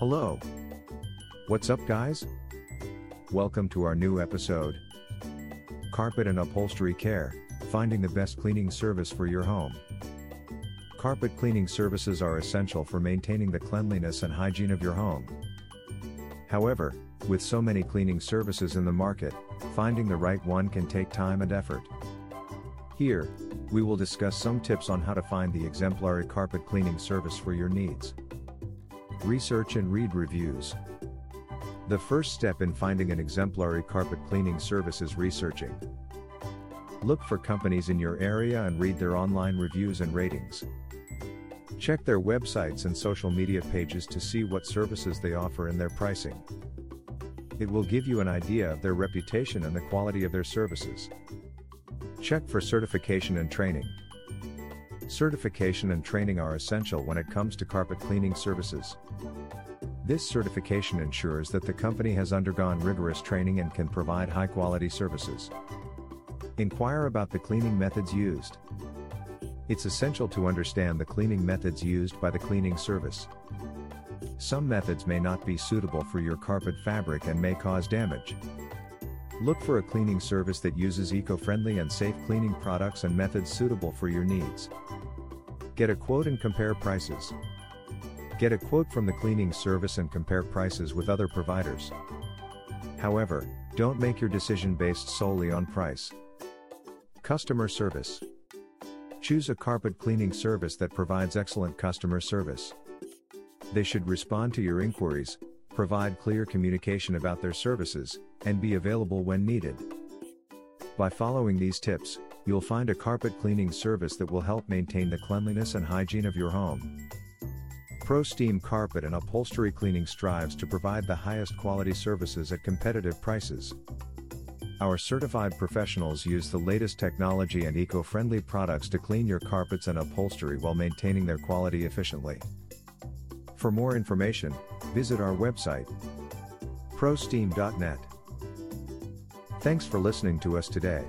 Hello. What's up, guys? Welcome to our new episode Carpet and Upholstery Care Finding the Best Cleaning Service for Your Home. Carpet cleaning services are essential for maintaining the cleanliness and hygiene of your home. However, with so many cleaning services in the market, finding the right one can take time and effort. Here, we will discuss some tips on how to find the exemplary carpet cleaning service for your needs. Research and read reviews. The first step in finding an exemplary carpet cleaning service is researching. Look for companies in your area and read their online reviews and ratings. Check their websites and social media pages to see what services they offer and their pricing. It will give you an idea of their reputation and the quality of their services. Check for certification and training. Certification and training are essential when it comes to carpet cleaning services. This certification ensures that the company has undergone rigorous training and can provide high quality services. Inquire about the cleaning methods used. It's essential to understand the cleaning methods used by the cleaning service. Some methods may not be suitable for your carpet fabric and may cause damage. Look for a cleaning service that uses eco-friendly and safe cleaning products and methods suitable for your needs. Get a quote and compare prices. Get a quote from the cleaning service and compare prices with other providers. However, don't make your decision based solely on price. Customer service. Choose a carpet cleaning service that provides excellent customer service. They should respond to your inquiries, provide clear communication about their services, and be available when needed. By following these tips, you'll find a carpet cleaning service that will help maintain the cleanliness and hygiene of your home. Pro Steam Carpet and Upholstery Cleaning strives to provide the highest quality services at competitive prices. Our certified professionals use the latest technology and eco friendly products to clean your carpets and upholstery while maintaining their quality efficiently. For more information, visit our website prosteam.net. Thanks for listening to us today.